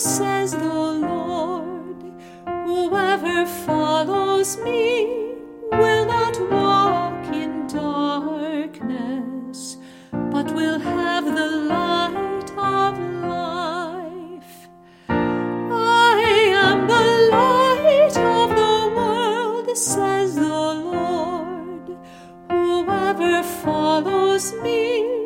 says the Lord, whoever follows me will not walk in darkness, but will have the light of life. I am the light of the world, says the Lord, whoever follows me.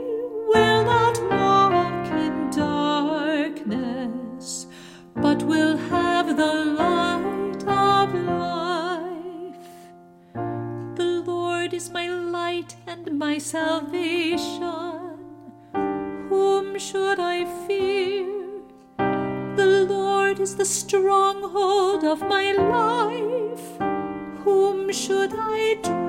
But will have the light of life. The Lord is my light and my salvation. Whom should I fear? The Lord is the stronghold of my life. Whom should I dread?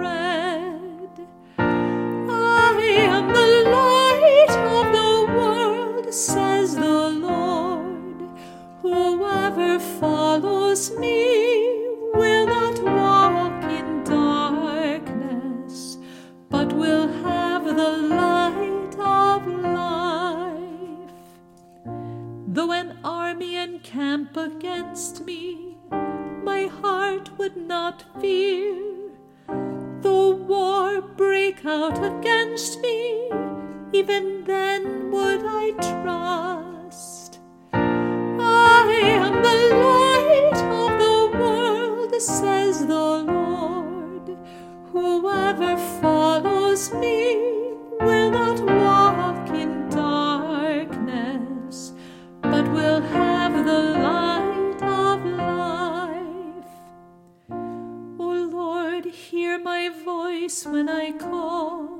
Army encamp against me, my heart would not fear. Though war break out against me, even then would I trust. I am the light of the world, says the Lord. Whoever follows me will not hear my voice when I call.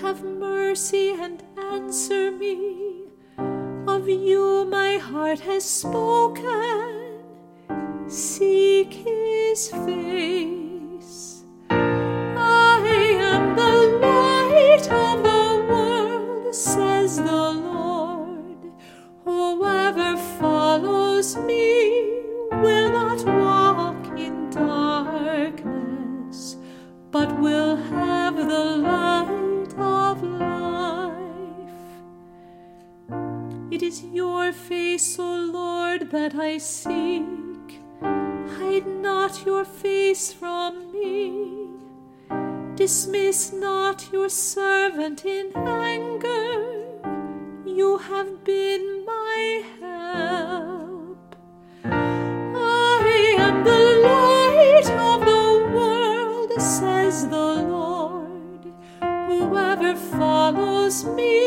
Have mercy and answer me. Of you my heart has spoken. Seek his face. Is your face, O Lord, that I seek. Hide not your face from me. Dismiss not your servant in anger. You have been my help. I am the light of the world, says the Lord. Whoever follows me